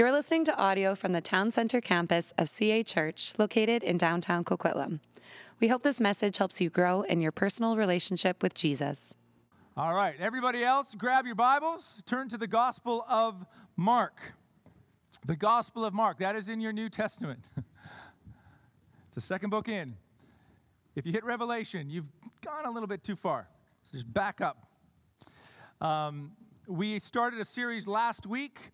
You're listening to audio from the Town Center campus of CA Church, located in downtown Coquitlam. We hope this message helps you grow in your personal relationship with Jesus. All right, everybody else, grab your Bibles, turn to the Gospel of Mark. The Gospel of Mark, that is in your New Testament. it's the second book in. If you hit Revelation, you've gone a little bit too far. So just back up. Um, we started a series last week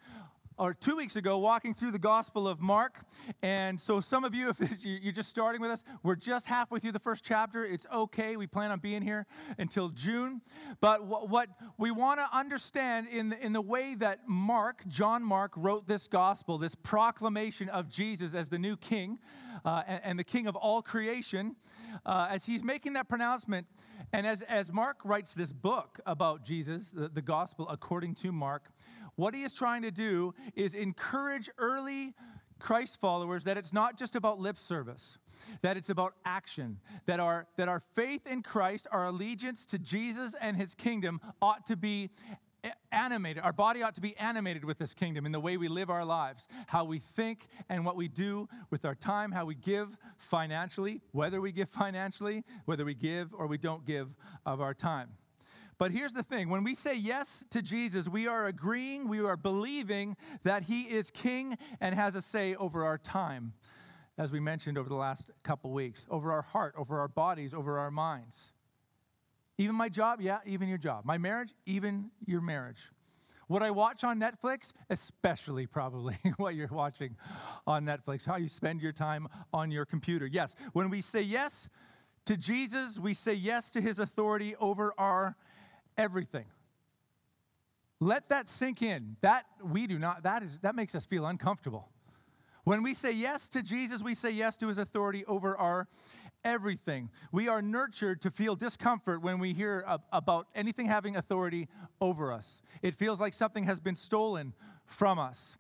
or two weeks ago walking through the Gospel of Mark. And so, some of you, if you're just starting with us, we're just halfway through the first chapter. It's okay. We plan on being here until June. But what we want to understand in the, in the way that Mark, John Mark, wrote this gospel, this proclamation of Jesus as the new king uh, and, and, the king of all creation, uh, as he's making that pronouncement, and as, as Mark writes this book about Jesus, the, the gospel according to Mark, what he is trying to do is encourage early Christ followers that it's not just about lip service, that it's about action, that our, that our faith in Christ, our allegiance to Jesus and his kingdom ought to be animated. Our body ought to be animated with this kingdom in the way we live our lives, how we think and what we do with our time, how we give financially, whether we give financially, whether we give or we don't give of our time. But here's the thing when we say yes to Jesus, we are agreeing, we are believing that he is king and has a say over our time, as we mentioned over the last couple weeks, over our heart, over our bodies, over our minds. Even my job, yeah, even your job. My marriage, even your marriage. What I watch on Netflix, especially probably what you're watching on Netflix, how you spend your time on your computer. Yes, when we say yes to Jesus, we say yes to his authority over our everything. Let that sink in. That we do not, that is that makes us feel uncomfortable. When we say yes to Jesus, we say yes to his authority over our everything. We are nurtured to feel discomfort when we hear about anything having authority over us. It feels like something has been stolen from us.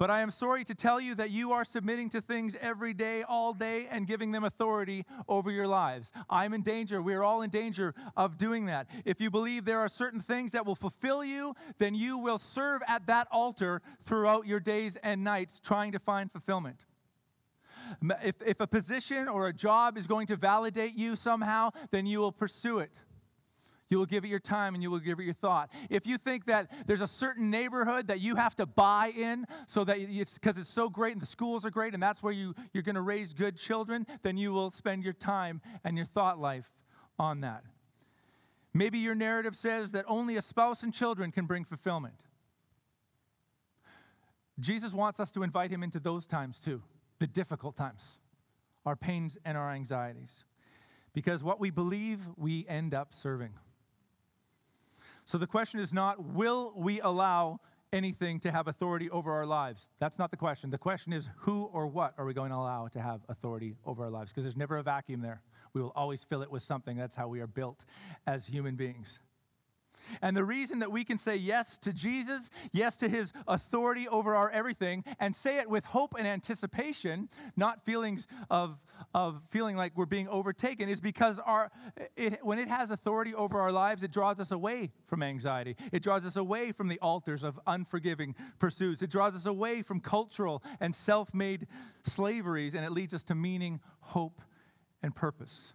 But I am sorry to tell you that you are submitting to things every day, all day, and giving them authority over your lives. I'm in danger. We are all in danger of doing that. If you believe there are certain things that will fulfill you, then you will serve at that altar throughout your days and nights trying to find fulfillment. If, if a position or a job is going to validate you somehow, then you will pursue it. You will give it your time and you will give it your thought. If you think that there's a certain neighborhood that you have to buy in so that it's because it's so great and the schools are great and that's where you, you're going to raise good children, then you will spend your time and your thought life on that. Maybe your narrative says that only a spouse and children can bring fulfillment. Jesus wants us to invite him into those times too, the difficult times, our pains and our anxieties. Because what we believe, we end up serving. So the question is not, will we allow anything to have authority over our lives? That's not the question. The question is, who or what are we going to allow to have authority over our lives? Because there's never a vacuum there. We will always fill it with something. That's how we are built as human beings. And the reason that we can say yes to Jesus, yes to his authority over our everything, and say it with hope and anticipation, not feelings of, of feeling like we're being overtaken, is because our, it, when it has authority over our lives, it draws us away from anxiety. It draws us away from the altars of unforgiving pursuits. It draws us away from cultural and self made slaveries, and it leads us to meaning, hope, and purpose.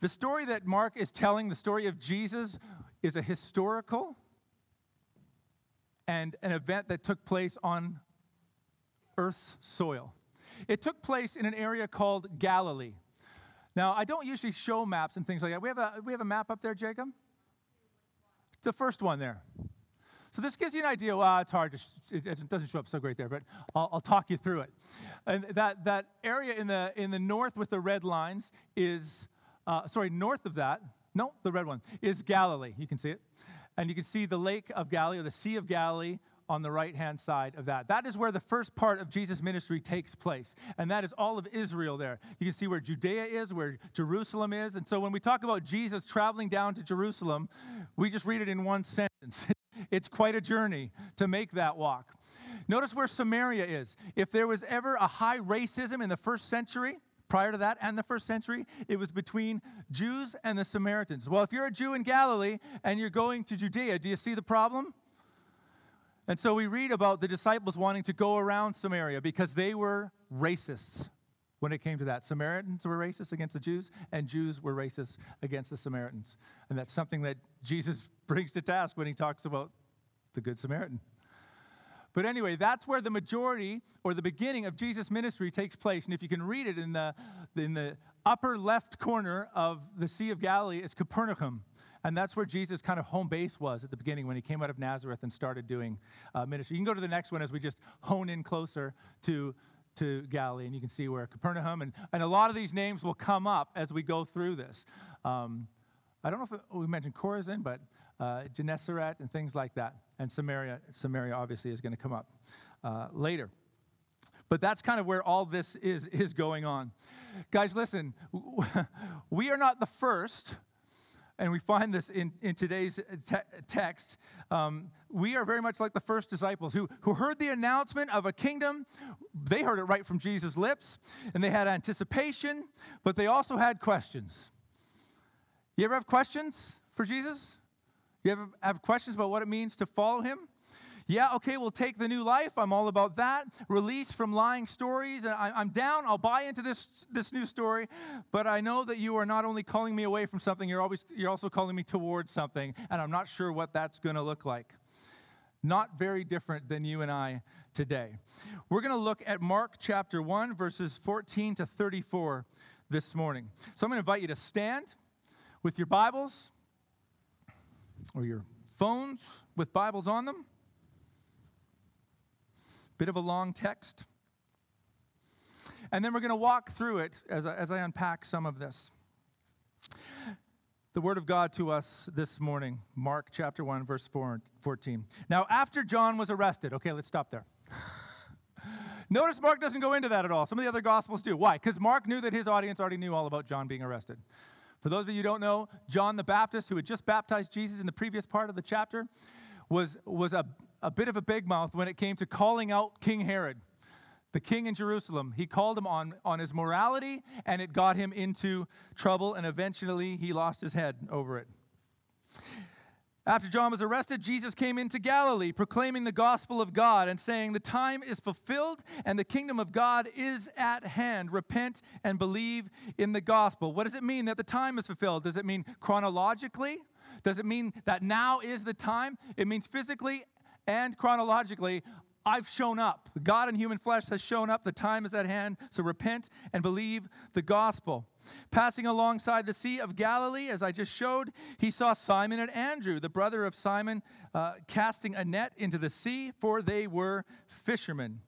The story that Mark is telling, the story of Jesus, is a historical and an event that took place on Earth's soil. It took place in an area called Galilee. Now, I don't usually show maps and things like that. We have a, we have a map up there, Jacob? The first one there. So this gives you an idea. Well, it's hard. To, it doesn't show up so great there, but I'll, I'll, talk you through it. And that, that area in the, in the north with the red lines is uh, sorry, north of that, no, the red one, is Galilee. You can see it. And you can see the Lake of Galilee or the Sea of Galilee on the right hand side of that. That is where the first part of Jesus' ministry takes place. And that is all of Israel there. You can see where Judea is, where Jerusalem is. And so when we talk about Jesus traveling down to Jerusalem, we just read it in one sentence. it's quite a journey to make that walk. Notice where Samaria is. If there was ever a high racism in the first century, prior to that and the first century, it was between Jews and the Samaritans. Well, if you're a Jew in Galilee and you're going to Judea, do you see the problem? And so we read about the disciples wanting to go around Samaria because they were racists when it came to that. Samaritans were racist against the Jews, and Jews were racist against the Samaritans. And that's something that Jesus brings to task when he talks about the Good Samaritan. But anyway, that's where the majority or the beginning of Jesus' ministry takes place. And if you can read it in the, in the upper left corner of the Sea of Galilee, is Capernaum. And that's where Jesus' kind of home base was at the beginning when he came out of Nazareth and started doing uh, ministry. You can go to the next one as we just hone in closer to, to Galilee, and you can see where Capernaum, and, and a lot of these names will come up as we go through this. Um, I don't know if we mentioned Chorazin, but uh, Gennesaret and things like that. And Samaria, Samaria obviously is going to come up uh, later. But that's kind of where all this is, is going on. Guys, listen, we are not the first and we find this in, in today's te- text. Um, we are very much like the first disciples who, who heard the announcement of a kingdom. They heard it right from Jesus' lips, and they had anticipation, but they also had questions. You ever have questions for Jesus? You ever have questions about what it means to follow him? Yeah, okay, we'll take the new life. I'm all about that. Release from lying stories. And I, am down. I'll buy into this, this new story. But I know that you are not only calling me away from something, you're, always, you're also calling me towards something. And I'm not sure what that's going to look like. Not very different than you and I today. We're going to look at Mark chapter 1, verses 14 to 34 this morning. So I'm going to invite you to stand with your Bibles or your phones with Bibles on them. Bit of a long text. And then we're going to walk through it as I, as I unpack some of this. The word of God to us this morning, Mark chapter 1, verse 4, 14. Now, after John was arrested, okay, let's stop there. Notice Mark doesn't go into that at all. Some of the other gospels do. Why? Because Mark knew that his audience already knew all about John being arrested. For those of you who don't know, John the Baptist, who had just baptized Jesus in the previous part of the chapter, was, was a, a bit of a big mouth when it came to calling out King Herod, the king in Jerusalem. He called him on, on his morality, and it got him into trouble, and eventually he lost his head over it. After John was arrested, Jesus came into Galilee proclaiming the gospel of God and saying, The time is fulfilled and the kingdom of God is at hand. Repent and believe in the gospel. What does it mean that the time is fulfilled? Does it mean chronologically? Does it mean that now is the time? It means physically and chronologically. I've shown up. God in human flesh has shown up. The time is at hand. So repent and believe the gospel. Passing alongside the Sea of Galilee, as I just showed, he saw Simon and Andrew, the brother of Simon, uh, casting a net into the sea, for they were fishermen.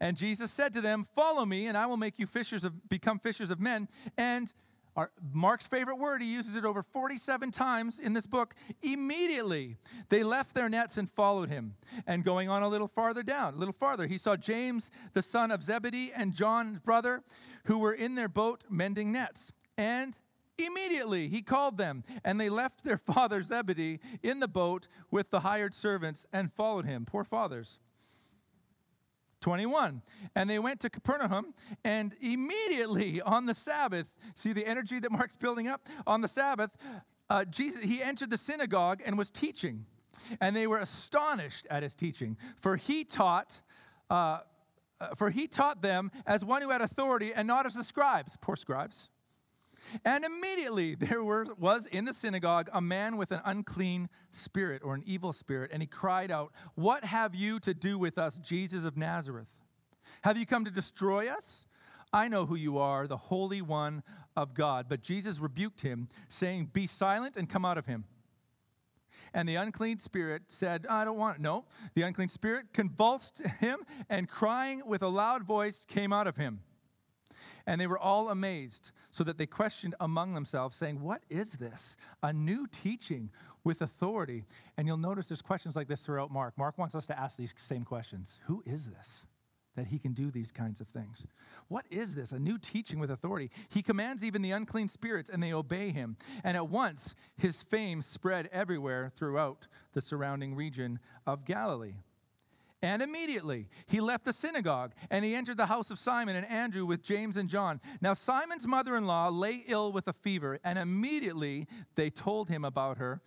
And Jesus said to them, Follow me, and I will make you fishers of become fishers of men. And our, Mark's favorite word, he uses it over 47 times in this book. Immediately, they left their nets and followed him. And going on a little farther down, a little farther, he saw James, the son of Zebedee, and John's brother, who were in their boat mending nets. And immediately he called them, and they left their father Zebedee in the boat with the hired servants and followed him. Poor fathers. 21. And they went to Capernaum, and immediately on the Sabbath, see the energy that Mark's building up? On the Sabbath, uh, Jesus, he entered the synagogue and was teaching. And they were astonished at his teaching, for he taught. Uh, uh for he taught them as one who had authority and not as the scribes. Poor scribes. And immediately there were, was in the synagogue a man with an unclean spirit or an evil spirit, and he cried out, What have you to do with us, Jesus of Nazareth? Have you come to destroy us? I know who you are, the Holy One of God. But Jesus rebuked him, saying, Be silent and come out of him. And the unclean spirit said, I don't want it. No. The unclean spirit convulsed him, and crying with a loud voice came out of him. And they were all amazed, so that they questioned among themselves, saying, What is this? A new teaching with authority. And you'll notice there's questions like this throughout Mark. Mark wants us to ask these same questions Who is this? That he can do these kinds of things. What is this? A new teaching with authority. He commands even the unclean spirits, and they obey him. And at once his fame spread everywhere throughout the surrounding region of Galilee. And immediately he left the synagogue and he entered the house of Simon and Andrew with James and John. Now, Simon's mother in law lay ill with a fever, and immediately they told him about her.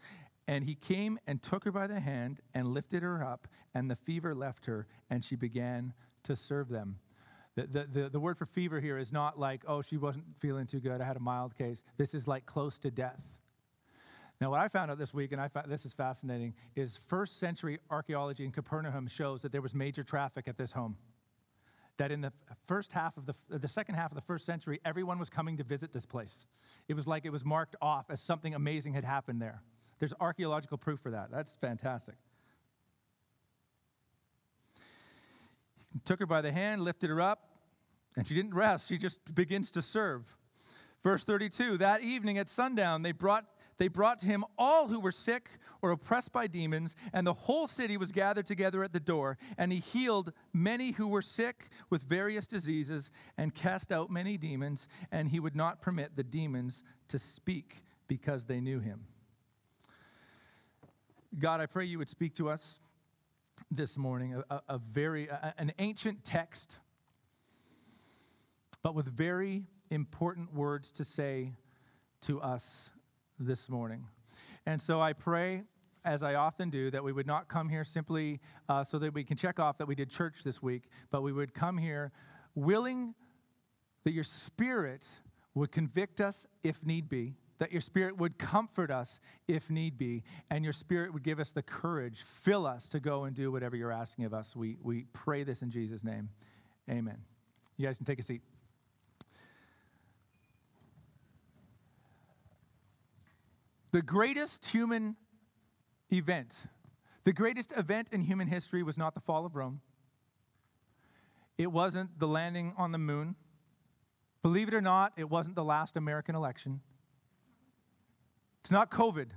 And he came and took her by the hand and lifted her up, and the fever left her, and she began to serve them. The, the, the, the, word for fever here is not like, oh, she wasn't feeling too good, I had a mild case. This is like close to death. Now, what I found out this week, and I found, this is fascinating, is first century archaeology in Capernaum shows that there was major traffic at this home. That in the first half of the, the second half of the first century, everyone was coming to visit this place. It was like it was marked off as something amazing had happened there. There's archaeological proof for that. That's fantastic. Took her by the hand, lifted her up, and she didn't rest. She just begins to serve. Verse 32 That evening at sundown, they brought they brought to him all who were sick or oppressed by demons, and the whole city was gathered together at the door. And he healed many who were sick with various diseases and cast out many demons, and he would not permit the demons to speak because they knew him. God, I pray you would speak to us this morning, a, a very, a, an ancient text, but with very important words to say to us this morning. And so I pray, as I often do, that we would not come here simply uh, so that we can check off that we did church this week, but we would come here willing that your spirit would convict us if need be, that your spirit would comfort us if need be, and your spirit would give us the courage, fill us to go and do whatever you're asking of us. We, we pray this in Jesus' name. Amen. You guys can take a seat. The greatest human event, the greatest event in human history was not the fall of Rome. It wasn't the landing on the moon. Believe it or not, it wasn't the last American election. It's not COVID.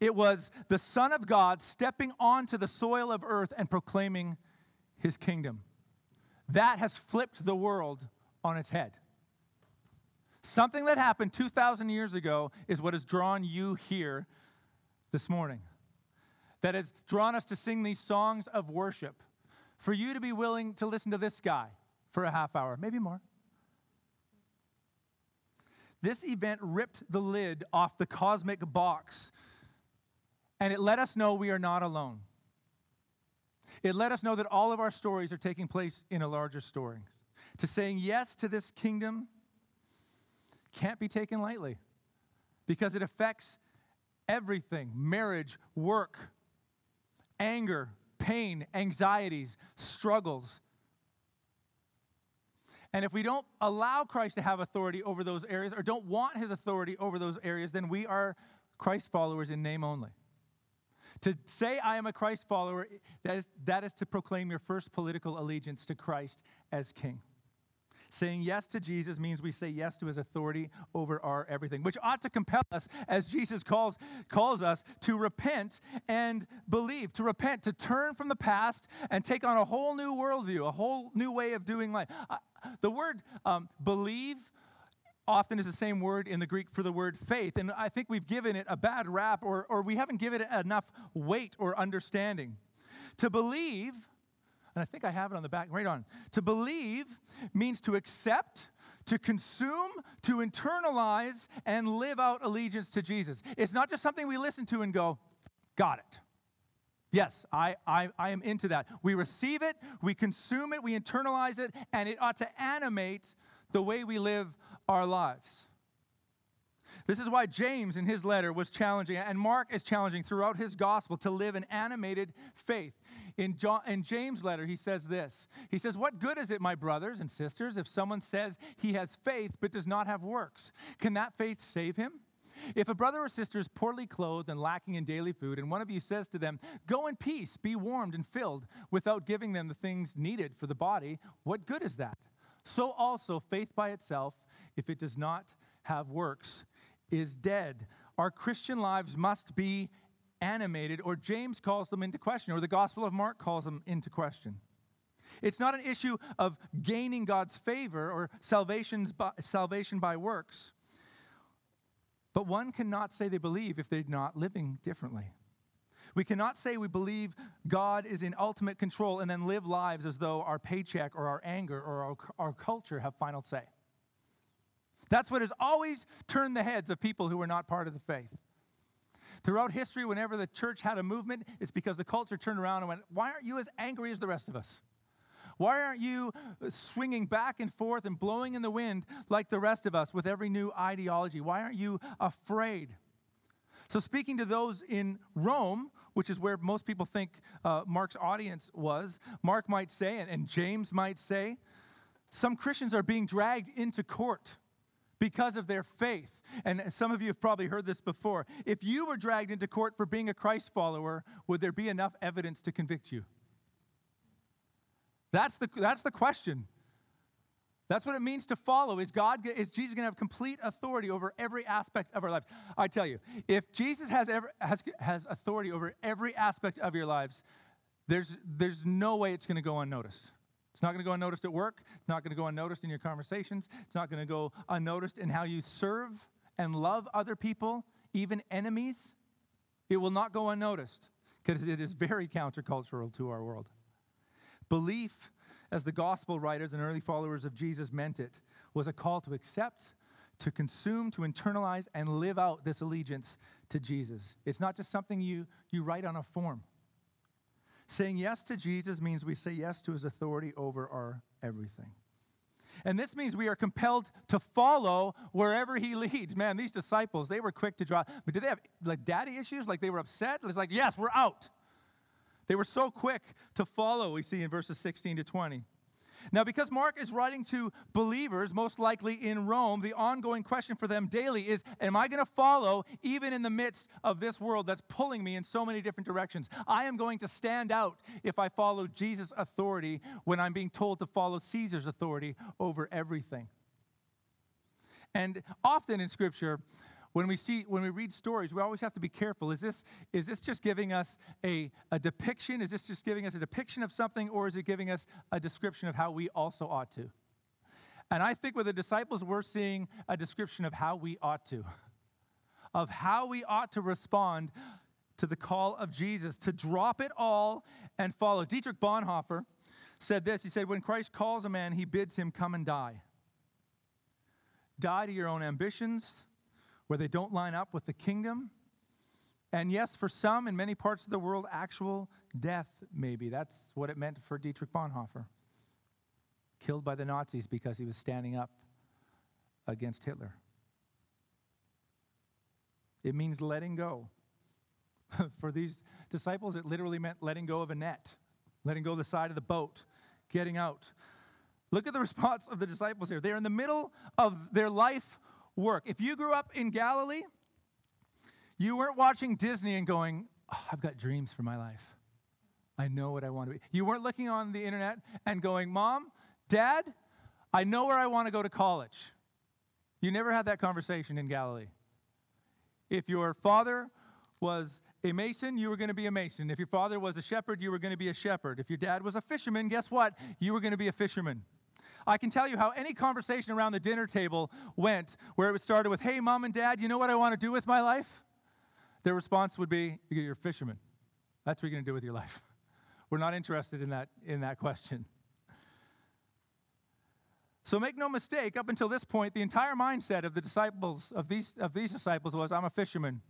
It was the Son of God stepping onto the soil of earth and proclaiming his kingdom. That has flipped the world on its head. Something that happened 2,000 years ago is what has drawn you here this morning. That has drawn us to sing these songs of worship. For you to be willing to listen to this guy for a half hour, maybe more. This event ripped the lid off the cosmic box and it let us know we are not alone. It let us know that all of our stories are taking place in a larger story. To saying yes to this kingdom can't be taken lightly because it affects everything marriage, work, anger, pain, anxieties, struggles. And if we don't allow Christ to have authority over those areas or don't want his authority over those areas, then we are Christ followers in name only. To say I am a Christ follower, that is, that is to proclaim your first political allegiance to Christ as king. Saying yes to Jesus means we say yes to his authority over our everything, which ought to compel us as Jesus calls, calls us to repent and believe, to repent, to turn from the past and take on a whole new worldview, a whole new way of doing life. The word um, believe often is the same word in the Greek for the word faith. And I think we've given it a bad rap or, or we haven't given it enough weight or understanding. To believe and I think I have it on the back, right on. To believe means to accept, to consume, to internalize, and live out allegiance to Jesus. It's not just something we listen to and go, got it. Yes, I, I, I am into that. We receive it, we consume it, we internalize it, and it ought to animate the way we live our lives. This is why James in his letter was challenging, and Mark is challenging throughout his gospel to live an animated faith. In, John, in James' letter, he says this He says, What good is it, my brothers and sisters, if someone says he has faith but does not have works? Can that faith save him? If a brother or sister is poorly clothed and lacking in daily food, and one of you says to them, Go in peace, be warmed and filled, without giving them the things needed for the body, what good is that? So also, faith by itself, if it does not have works, is dead. Our Christian lives must be animated, or James calls them into question, or the Gospel of Mark calls them into question. It's not an issue of gaining God's favor or salvation's by, salvation by works. But one cannot say they believe if they're not living differently. We cannot say we believe God is in ultimate control and then live lives as though our paycheck or our anger or our, our culture have final say. That's what has always turned the heads of people who are not part of the faith. Throughout history, whenever the church had a movement, it's because the culture turned around and went, Why aren't you as angry as the rest of us? Why aren't you swinging back and forth and blowing in the wind like the rest of us with every new ideology? Why aren't you afraid? So, speaking to those in Rome, which is where most people think uh, Mark's audience was, Mark might say, and, and James might say, some Christians are being dragged into court because of their faith. And some of you have probably heard this before. If you were dragged into court for being a Christ follower, would there be enough evidence to convict you? That's the, that's the question. That's what it means to follow. Is God is Jesus going to have complete authority over every aspect of our lives? I tell you, if Jesus has ever has, has authority over every aspect of your lives, there's there's no way it's going to go unnoticed. It's not going to go unnoticed at work. It's not going to go unnoticed in your conversations. It's not going to go unnoticed in how you serve and love other people, even enemies. It will not go unnoticed because it is very countercultural to our world. Belief as the gospel writers and early followers of Jesus meant it, was a call to accept, to consume, to internalize, and live out this allegiance to Jesus. It's not just something you, you write on a form. Saying yes to Jesus means we say yes to his authority over our everything. And this means we are compelled to follow wherever he leads. Man, these disciples, they were quick to draw. But did they have like daddy issues? Like they were upset? It's like, yes, we're out. They were so quick to follow, we see in verses 16 to 20. Now, because Mark is writing to believers, most likely in Rome, the ongoing question for them daily is Am I going to follow even in the midst of this world that's pulling me in so many different directions? I am going to stand out if I follow Jesus' authority when I'm being told to follow Caesar's authority over everything. And often in Scripture, when we see when we read stories we always have to be careful. Is this is this just giving us a, a depiction? Is this just giving us a depiction of something or is it giving us a description of how we also ought to? And i think with the disciples we're seeing a description of how we ought to of how we ought to respond to the call of jesus to drop it all and follow. Dietrich bonhoeffer said this. He said when christ calls a man he bids him come and die. Die to your own ambitions where they don't line up with the kingdom. And yes, for some in many parts of the world, actual death, maybe. That's what it meant for Dietrich Bonhoeffer. Killed by the Nazis because he was standing up against Hitler. It means letting go. for these disciples, it literally meant letting go of a net, letting go of the side of the boat, getting out. Look at the response of the disciples here. They're in the middle of their life work. If you grew up in Galilee, you weren't watching Disney and going, oh, I've got dreams for my life. I know what I want to be. You weren't looking on the internet and going, Mom, Dad, I know where I want to go to college. You never had that conversation in Galilee. If your father was a mason, you were going to be a mason. If your father was a shepherd, you were going to be a shepherd. If your dad was a fisherman, guess what? You were going to be a fisherman. I can tell you how any conversation around the dinner table went, where it started with, Hey, mom and dad, you know what I want to do with my life? Their response would be, You're a fisherman. That's what you're going to do with your life. We're not interested in that, in that question. So make no mistake, up until this point, the entire mindset of the disciples, of these, of these disciples was, I'm a fisherman.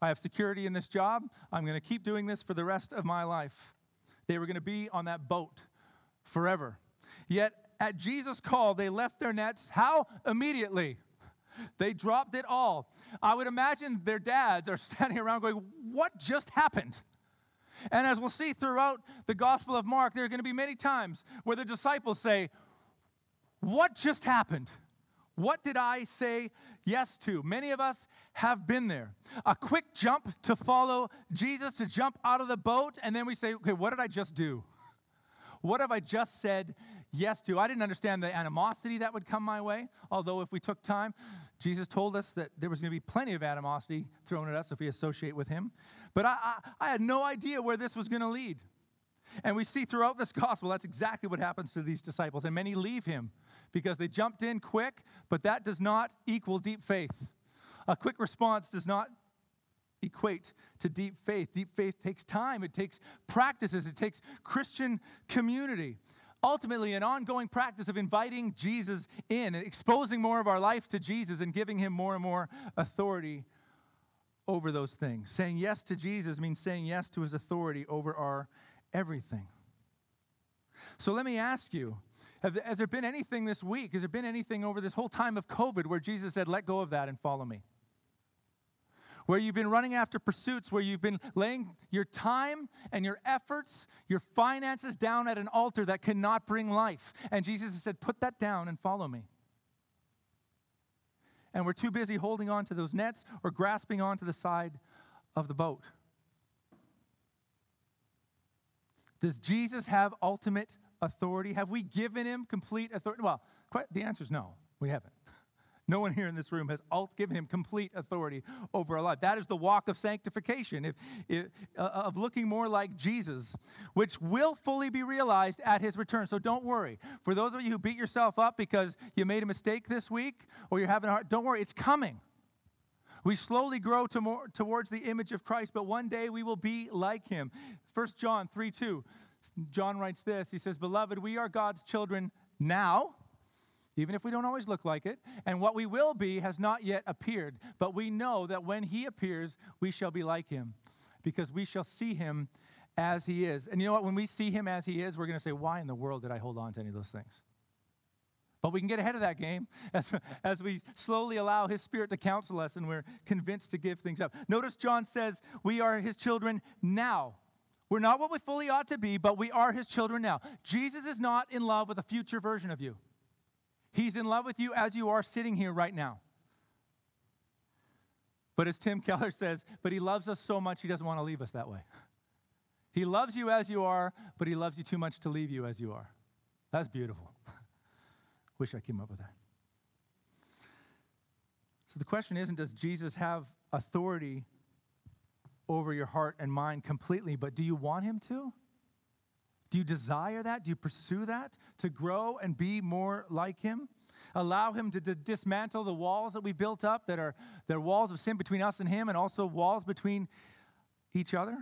I have security in this job. I'm going to keep doing this for the rest of my life. They were going to be on that boat forever. Yet at Jesus' call, they left their nets. How? Immediately. They dropped it all. I would imagine their dads are standing around going, What just happened? And as we'll see throughout the Gospel of Mark, there are going to be many times where the disciples say, What just happened? What did I say yes to? Many of us have been there. A quick jump to follow Jesus, to jump out of the boat, and then we say, Okay, what did I just do? What have I just said yes to. I didn't understand the animosity that would come my way, although if we took time, Jesus told us that there was going to be plenty of animosity thrown at us if we associate with him. But I, I, I had no idea where this was going to lead. And we see throughout this gospel that's exactly what happens to these disciples. And many leave him because they jumped in quick, but that does not equal deep faith. A quick response does not equate to deep faith. Deep faith takes time, it takes practices, it takes Christian community ultimately an ongoing practice of inviting Jesus in, and exposing more of our life to Jesus, and giving him more and more authority over those things. Saying yes to Jesus means saying yes to his authority over our everything. So let me ask you have, has there been anything this week? Has there been anything over this whole time of COVID where Jesus said, let go of that and follow me? Where you've been running after pursuits, where you've been laying your time and your efforts, your finances down at an altar that cannot bring life. And Jesus has said, put that down and follow me. And we're too busy holding on to those nets or grasping onto the side of the boat. Does Jesus have ultimate authority? Have we given him complete authority? Well, the answer is no, we haven't. No one here in this room has given him complete authority over our life. That is the walk of sanctification, if, if, uh, of looking more like Jesus, which will fully be realized at his return. So don't worry. For those of you who beat yourself up because you made a mistake this week or you're having a hard, don't worry, it's coming. We slowly grow to more, towards the image of Christ, but one day we will be like him. 1 John 3 2, John writes this He says, Beloved, we are God's children now, even if we don't always look like it, and what we will be has not yet appeared. But we know that when he appears, we shall be like him, because we shall see him as he is. And you know what? When we see him as he is, we're going to say, Why in the world did I hold on to any of those things? But we can get ahead of that game as, as we slowly allow His Spirit to counsel us and we're convinced to give things up. Notice John says, We are His children now. We're not what we fully ought to be, but we are His children now. Jesus is not in love with a future version of you, He's in love with you as you are sitting here right now. But as Tim Keller says, but He loves us so much, He doesn't want to leave us that way. He loves you as you are, but He loves you too much to leave you as you are. That's beautiful. Wish I came up with that. So the question isn't does Jesus have authority over your heart and mind completely, but do you want him to? Do you desire that? Do you pursue that to grow and be more like him? Allow him to, to dismantle the walls that we built up that are, that are walls of sin between us and him and also walls between each other?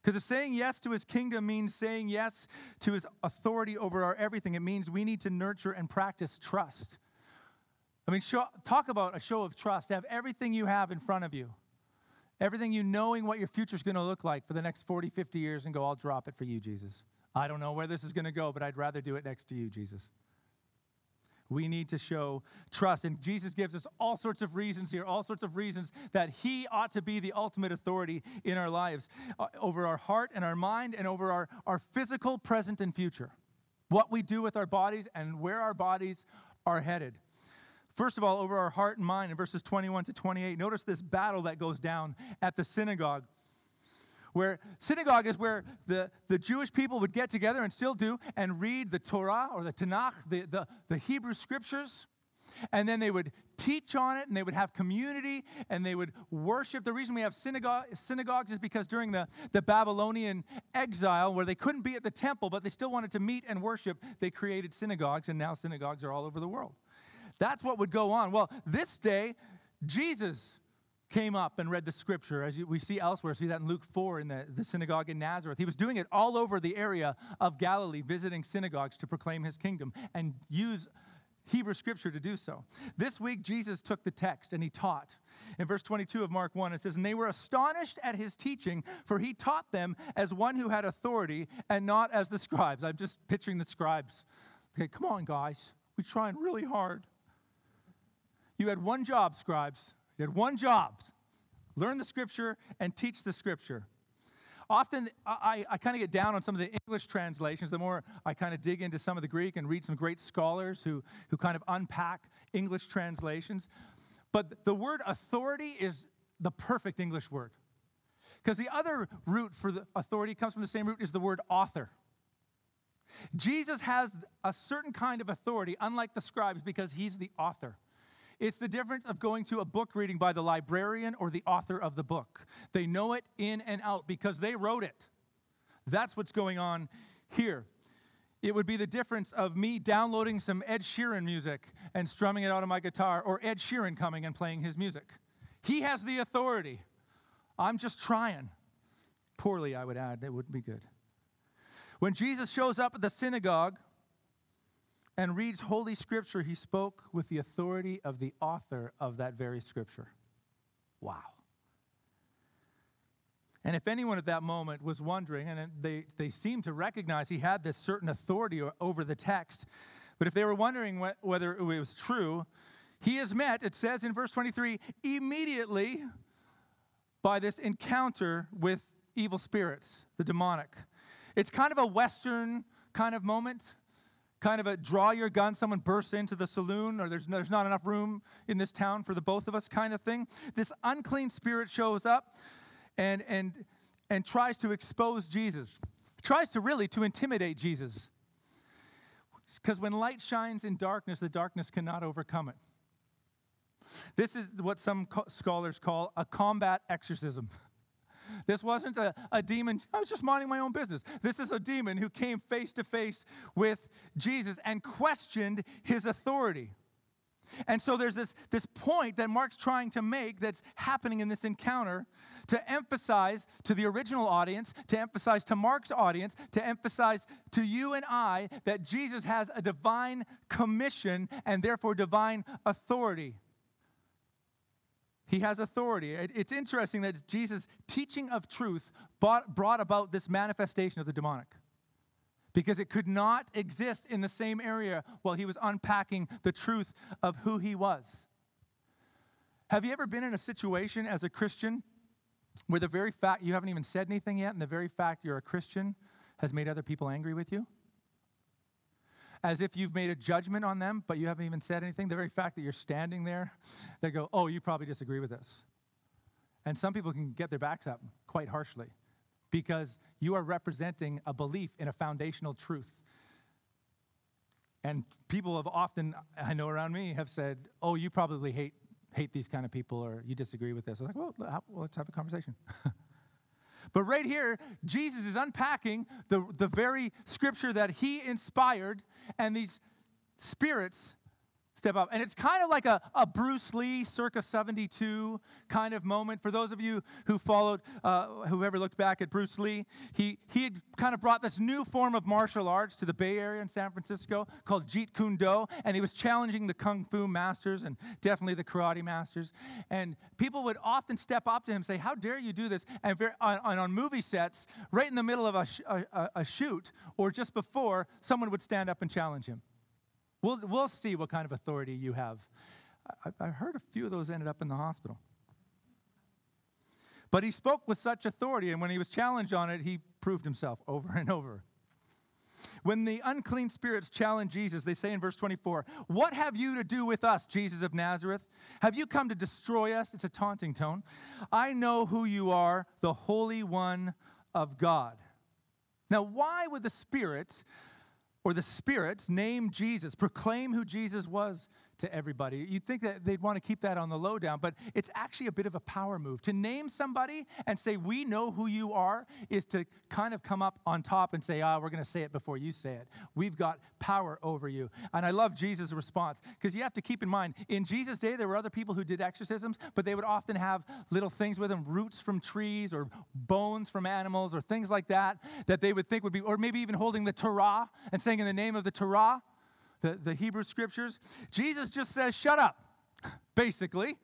Because if saying yes to his kingdom means saying yes to his authority over our everything, it means we need to nurture and practice trust. I mean, show, talk about a show of trust. Have everything you have in front of you, everything you knowing what your future is going to look like for the next 40, 50 years, and go, I'll drop it for you, Jesus. I don't know where this is going to go, but I'd rather do it next to you, Jesus. We need to show trust. And Jesus gives us all sorts of reasons here, all sorts of reasons that He ought to be the ultimate authority in our lives, uh, over our heart and our mind, and over our, our physical, present, and future. What we do with our bodies and where our bodies are headed. First of all, over our heart and mind in verses 21 to 28, notice this battle that goes down at the synagogue where synagogue is where the, the Jewish people would get together and still do and read the Torah or the Tanakh, the, the, the Hebrew scriptures. And then they would teach on it and they would have community and they would worship. The reason we have synagogue, synagogues is because during the, the Babylonian exile, where they couldn't be at the temple, but they still wanted to meet and worship, they created synagogues, and now synagogues are all over the world. That's what would go on. Well, this day, Jesus came up and read the scripture, as we see elsewhere. See that in Luke 4 in the, the synagogue in Nazareth. He was doing it all over the area of Galilee, visiting synagogues to proclaim his kingdom and use Hebrew scripture to do so. This week, Jesus took the text and he taught. In verse 22 of Mark 1, it says, And they were astonished at his teaching, for he taught them as one who had authority and not as the scribes. I'm just picturing the scribes. Okay, come on, guys. We're trying really hard. You had one job, scribes you had one job learn the scripture and teach the scripture. Often, I, I kind of get down on some of the English translations. The more I kind of dig into some of the Greek and read some great scholars who, who kind of unpack English translations. But the word authority is the perfect English word. Because the other root for the authority comes from the same root is the word author. Jesus has a certain kind of authority, unlike the scribes, because he's the author. It's the difference of going to a book reading by the librarian or the author of the book. They know it in and out because they wrote it. That's what's going on here. It would be the difference of me downloading some Ed Sheeran music and strumming it out on my guitar, or Ed Sheeran coming and playing his music. He has the authority. I'm just trying. Poorly, I would add. It wouldn't be good. When Jesus shows up at the synagogue, and reads Holy Scripture, he spoke with the authority of the author of that very Scripture. Wow. And if anyone at that moment was wondering, and they, they seemed to recognize he had this certain authority over the text, but if they were wondering wh- whether it was true, he is met, it says in verse 23, immediately by this encounter with evil spirits, the demonic. It's kind of a Western kind of moment, kind of a draw your gun, someone bursts into the saloon, or there's, there's not enough room in this town for the both of us kind of thing. This unclean spirit shows up and, and, and tries to expose Jesus, tries to really to intimidate Jesus. Because when light shines in darkness, the darkness cannot overcome it. This is what some co- scholars call a combat exorcism. This wasn't a, a demon, I was just minding my own business. This is a demon who came face to face with Jesus and questioned his authority. And so there's this, this point that Mark's trying to make that's happening in this encounter to emphasize to the original audience, to emphasize to Mark's audience, to emphasize to you and I that Jesus has a divine commission and therefore divine authority. He has authority. It's interesting that Jesus' teaching of truth brought about this manifestation of the demonic because it could not exist in the same area while he was unpacking the truth of who he was. Have you ever been in a situation as a Christian where the very fact you haven't even said anything yet, and the very fact you're a Christian has made other people angry with you? As if you've made a judgment on them, but you haven't even said anything. The very fact that you're standing there, they go, Oh, you probably disagree with this. And some people can get their backs up quite harshly because you are representing a belief in a foundational truth. And people have often, I know around me, have said, Oh, you probably hate hate these kind of people or you disagree with this. I'm like, well, let's have a conversation. but right here, Jesus is unpacking the, the very scripture that he inspired, and these spirits step up. And it's kind of like a, a Bruce Lee circa 72 kind of moment. For those of you who followed, uh, who ever looked back at Bruce Lee, he, he had kind of brought this new form of martial arts to the Bay Area in San Francisco called Jeet Kune Do. And he was challenging the Kung Fu masters and definitely the karate masters. And people would often step up to him and say, How dare you do this? And very, on, on movie sets, right in the middle of a, sh- a, a shoot or just before, someone would stand up and challenge him. We'll, we'll see what kind of authority you have. I, I heard a few of those ended up in the hospital. But he spoke with such authority, and when he was challenged on it, he proved himself over and over. When the unclean spirits challenge Jesus, they say in verse 24, What have you to do with us, Jesus of Nazareth? Have you come to destroy us? It's a taunting tone. I know who you are, the Holy One of God. Now, why would the spirits or the spirits name Jesus, proclaim who Jesus was to everybody. You'd think that they'd want to keep that on the lowdown, but it's actually a bit of a power move. To name somebody and say, We know who you are, is to kind of come up on top and say, Ah, we're going to say it before you say it. We've got power over you. And I love Jesus' response because you have to keep in mind, in Jesus' day, there were other people who did exorcisms, but they would often have little things with them, roots from trees or bones from animals or things like that, that they would think would be, or maybe even holding the Torah and saying, In the name of the Torah the, the Hebrew scriptures. Jesus just says, shut up, basically.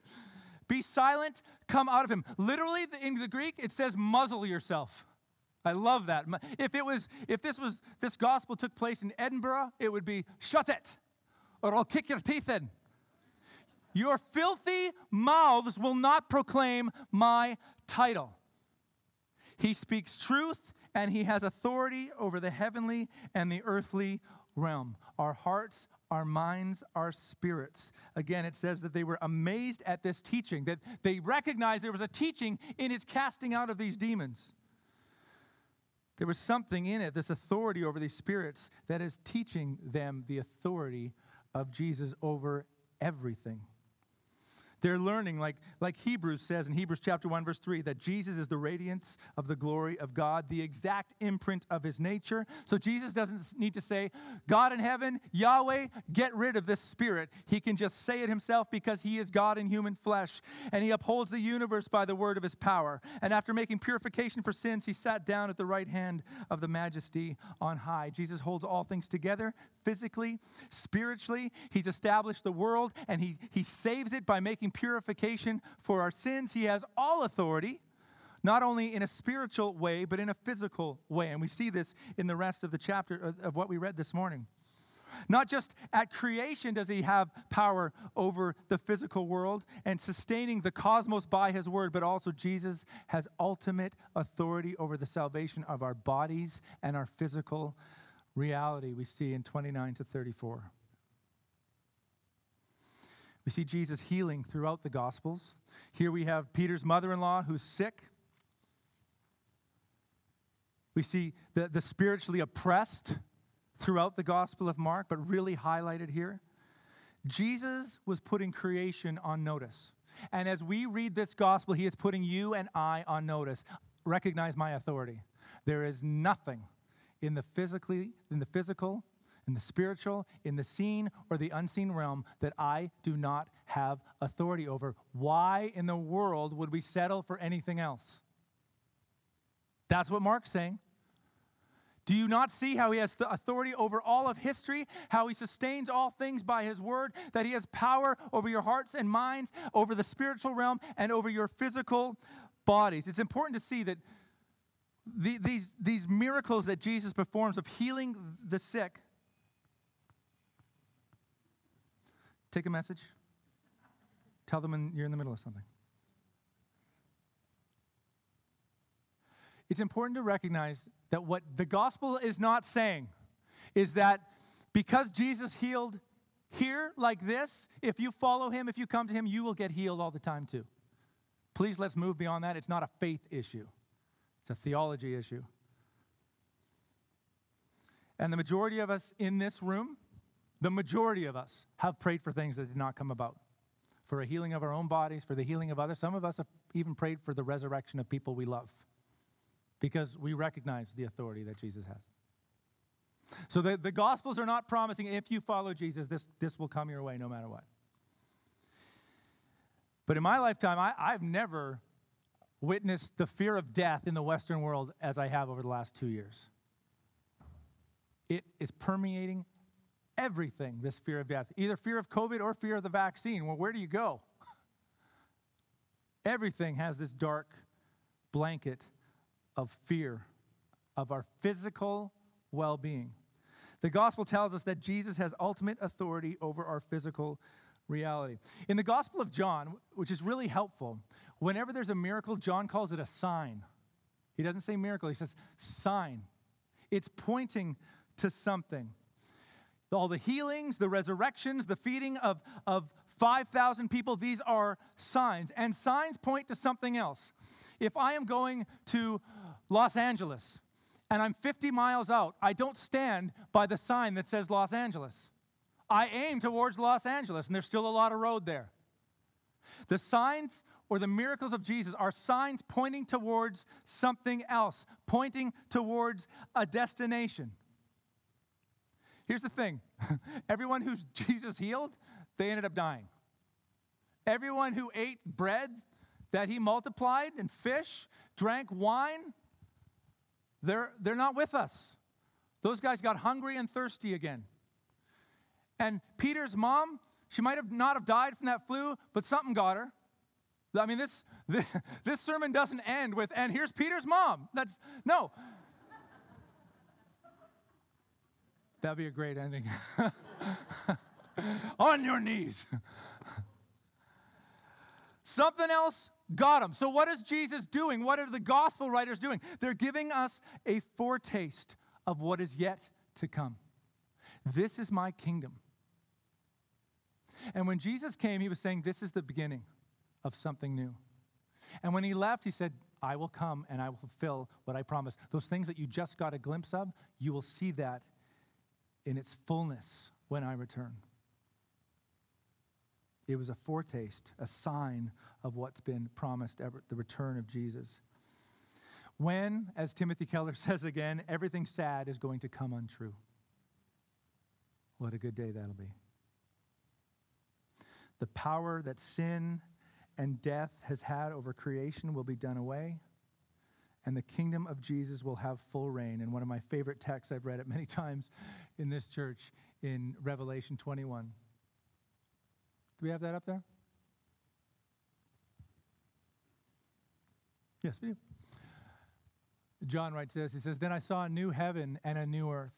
Be silent, come out of him. Literally, in the Greek, it says, muzzle yourself. I love that. If it was, if this was, this gospel took place in Edinburgh, it would be, shut it, or I'll kick your teeth in. Your filthy mouths will not proclaim my title. He speaks truth and he has authority over the heavenly and the earthly realm our hearts, our minds, our spirits. Again, it says that they were amazed at this teaching, that they recognized there was a teaching in its casting out of these demons. There was something in it, this authority over these spirits, that is teaching them the authority of Jesus over everything. They're learning, like, like Hebrews says in Hebrews chapter 1, verse 3, that Jesus is the radiance of the glory of God, the exact imprint of his nature. So Jesus doesn't need to say, God in heaven, Yahweh, get rid of this spirit. He can just say it himself because he is God in human flesh. And he upholds the universe by the word of his power. And after making purification for sins, he sat down at the right hand of the majesty on high. Jesus holds all things together physically, spiritually. He's established the world and he, he saves it by making purification for our sins. He has all authority not only in a spiritual way, but in a physical way. And we see this in the rest of the chapter of, of what we read this morning. Not just at creation does he have power over the physical world and sustaining the cosmos by his word, but also Jesus has ultimate authority over the salvation of our bodies and our physical reality, we see in 29 to 34. We see Jesus healing throughout the Gospels. Here we have Peter's mother in law who's sick. We see the, the spiritually oppressed throughout the Gospel of Mark, but really highlighted here. Jesus was putting creation on notice. And as we read this gospel, he is putting you and I on notice. Recognize my authority. There is nothing in the physically in the physical, in the spiritual, in the seen or the unseen realm that I do not have authority over. Why in the world would we settle for anything else? That's what Mark's saying. Do you not see how he has the authority over all of history, how he sustains all things by his word, that he has power over your hearts and minds, over the spiritual realm, and over your physical bodies? It's important to see that the, these, these miracles that Jesus performs of healing the sick. Take a message, tell them you're in the middle of something. it's important to recognize that what the gospel is not saying is that because Jesus healed here like this, if you follow him, if you come to him, you will get healed all the time too. Please let's move beyond that. It's not a faith issue, it's a theology issue. And the majority of us in this room, the majority of us have prayed for things that did not come about. For a healing of our own bodies, for the healing of others. Some of us have even prayed for the resurrection of people we love because we recognize the authority that Jesus has. So the, the Gospels are not promising if you follow Jesus, this, this will come your way no matter what. But in my lifetime, I, I've never witnessed the fear of death in the Western world as I have over the last two years. It is permeating everything, this fear of death, either fear of COVID or fear of the vaccine. Well, where do you go? Everything has this dark blanket of fear of our physical well being. The gospel tells us that Jesus has ultimate authority over our physical reality. In the Gospel of John, which is really helpful, whenever there's a miracle, John calls it a sign. He doesn't say miracle, he says sign. It's pointing to something. All the healings, the resurrections, the feeding of, of 5,000 people, these are signs. And signs point to something else. If I am going to Los Angeles and I'm 50 miles out, I don't stand by the sign that says Los Angeles. I aim towards Los Angeles, and there's still a lot of road there. The signs or the miracles of Jesus are signs pointing towards something else, pointing towards a destination. Here's the thing everyone who Jesus healed, they ended up dying. Everyone who ate bread that he multiplied and fish, drank wine, they're, they're not with us. Those guys got hungry and thirsty again. And Peter's mom, she might have not have died from that flu, but something got her. I mean, this, this, this sermon doesn't end with, and here's Peter's mom. That's, no. That'd be a great ending. On your knees. Something else got him. So, what is Jesus doing? What are the gospel writers doing? They're giving us a foretaste of what is yet to come. This is my kingdom. And when Jesus came, he was saying, This is the beginning of something new. And when he left, he said, I will come and I will fulfill what I promised. Those things that you just got a glimpse of, you will see that in its fullness when I return. It was a foretaste, a sign of what's been promised, ever, the return of Jesus. When, as Timothy Keller says again, everything sad is going to come untrue. What a good day that'll be. The power that sin and death has had over creation will be done away, and the kingdom of Jesus will have full reign. And one of my favorite texts, I've read it many times in this church, in Revelation 21. Do we have that up there? Yes, we do. John writes this He says, Then I saw a new heaven and a new earth.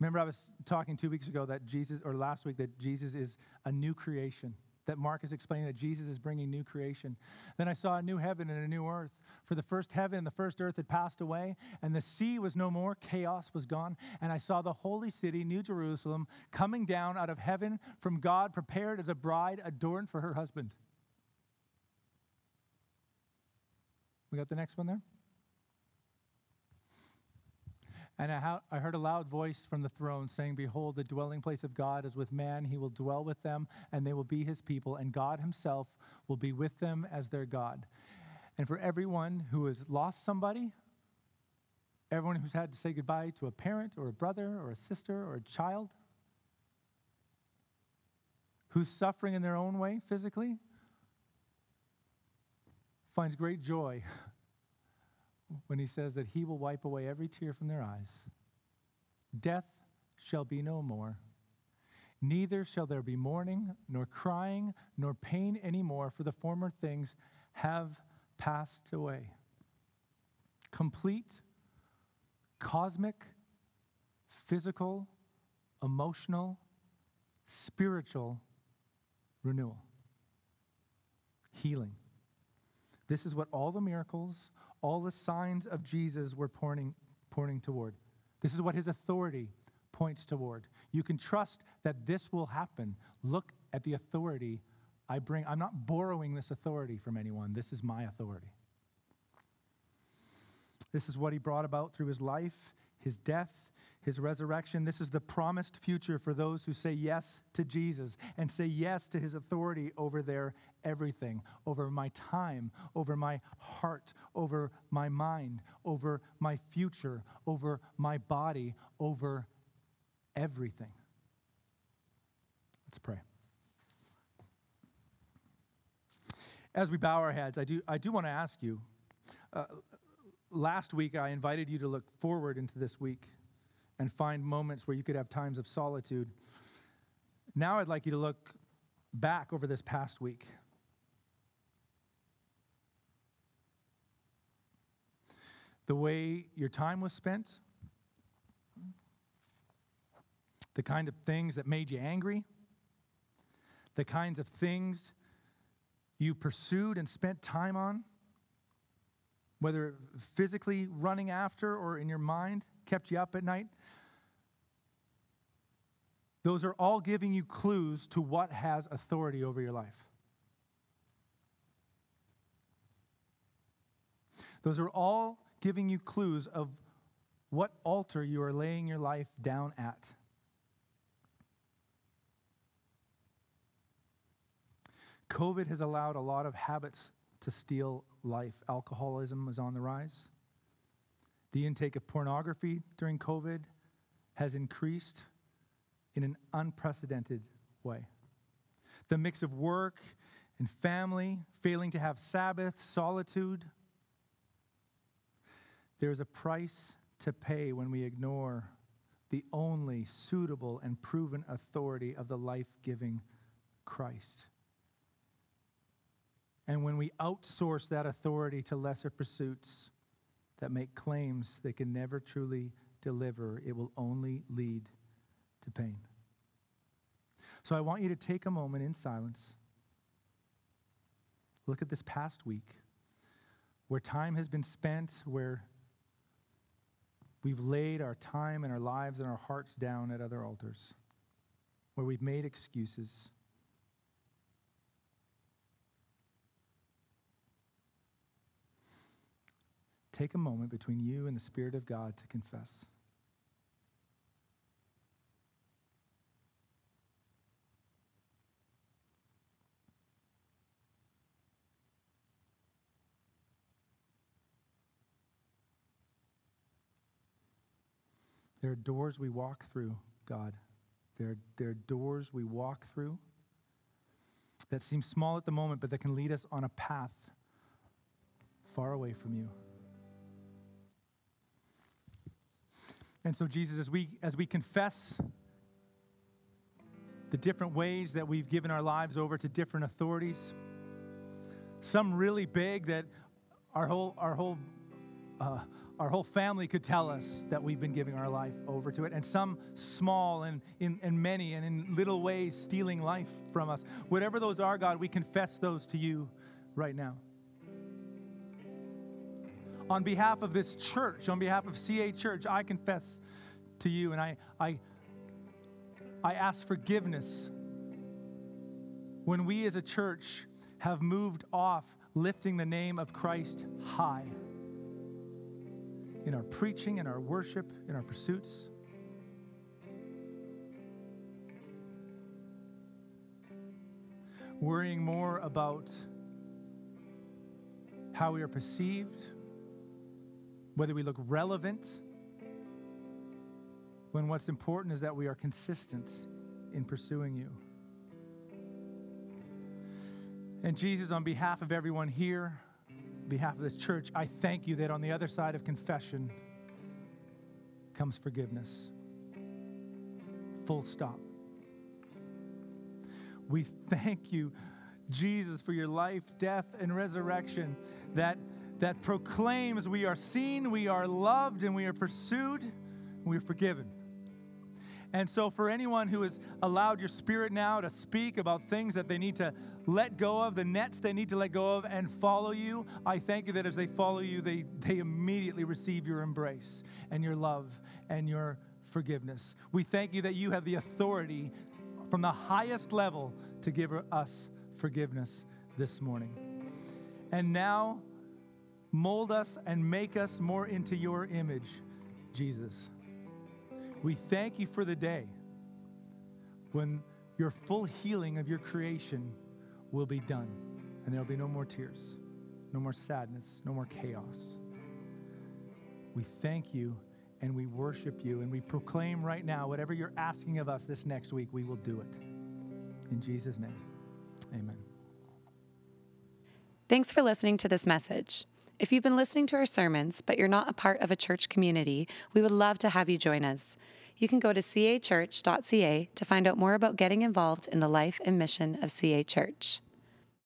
Remember, I was talking two weeks ago that Jesus, or last week, that Jesus is a new creation. That Mark is explaining that Jesus is bringing new creation. Then I saw a new heaven and a new earth. For the first heaven and the first earth had passed away, and the sea was no more. Chaos was gone. And I saw the holy city, New Jerusalem, coming down out of heaven from God, prepared as a bride adorned for her husband. We got the next one there? And I, heard a loud voice from the throne saying, Behold, the dwelling place of God is with man. He will dwell with them, and they will be his people, and God himself will be with them as their God. And for everyone who has lost somebody, everyone who's had to say goodbye to a parent or a brother or a sister or a child, who's suffering in their own way physically, finds great joy when he says that he will wipe away every tear from their eyes. Death shall be no more. Neither shall there be mourning, nor crying, nor pain anymore, for the former things have passed away. Complete, cosmic, physical, emotional, spiritual renewal, healing. This is what all the miracles, all the signs of Jesus were pointing, pointing toward. This is what his authority points toward. You can trust that this will happen. Look at the authority I bring. I'm not borrowing this authority from anyone. This is my authority. This is what he brought about through his life, his death, his resurrection. This is the promised future for those who say yes to Jesus and say yes to his authority over their everything, over my time, over my heart, over my mind, over my future, over my body, over everything. Let's pray. As we bow our heads, I do, I do want to ask you. Uh, last week, I invited you to look forward into this week and find moments where you could have times of solitude. Now I'd like you to look back over this past week. The way your time was spent, the kind of things that made you angry, the kinds of things you pursued and spent time on, whether physically running after or in your mind, kept you up at night. Those are all giving you clues to what has authority over your life. Those are all giving you clues of what altar you are laying your life down at. COVID has allowed a lot of habits to steal life. Alcoholism is on the rise. The intake of pornography during COVID has increased in an unprecedented way. The mix of work and family, failing to have Sabbath, solitude. There's a price to pay when we ignore the only suitable and proven authority of the life giving Christ. And when we outsource that authority to lesser pursuits that make claims they can never truly deliver, it will only lead to pain. So I want you to take a moment in silence. Look at this past week where time has been spent, where we've laid our time and our lives and our hearts down at other altars, where we've made excuses. Take a moment between you and the Spirit of God to confess. There are doors we walk through, God. There, there are doors we walk through that seem small at the moment, but that can lead us on a path far away from you. And so, Jesus, as we, as we confess the different ways that we've given our lives over to different authorities, some really big that our whole, our whole uh, our whole family could tell us that we've been giving our life over to it, and some small and in, in many and in little ways stealing life from us. Whatever those are, God, we confess those to you right now. On behalf of this church, on behalf of CA Church, I confess to you and I, I, I ask forgiveness when we as a church have moved off lifting the name of Christ high in our preaching, in our worship, in our pursuits. Worrying more about how we are perceived, whether we look relevant, when what's important is that we are consistent in pursuing you. And Jesus, on behalf of everyone here, behalf of this church, I thank you that on the other side of confession comes forgiveness. Full stop. We thank you, Jesus, for your life, death, and resurrection that, that proclaims we are seen, we are loved, and we are pursued, and we are forgiven. And so, for anyone who has allowed your spirit now to speak about things that they need to let go of, the nets they need to let go of, and follow you, I thank you that as they follow you, they, they immediately receive your embrace and your love and your forgiveness. We thank you that you have the authority from the highest level to give us forgiveness this morning. And now, mold us and make us more into your image, Jesus. We thank you for the day when your full healing of your creation will be done, and there will be no more tears, no more sadness, no more chaos. We thank you and we worship you, and we proclaim right now whatever you're asking of us this next week, we will do it. In Jesus' name, amen. Thanks for listening to this message. If you've been listening to our sermons, but you're not a part of a church community, we would love to have you join us. You can go to cachurch.ca to find out more about getting involved in the life and mission of CA Church.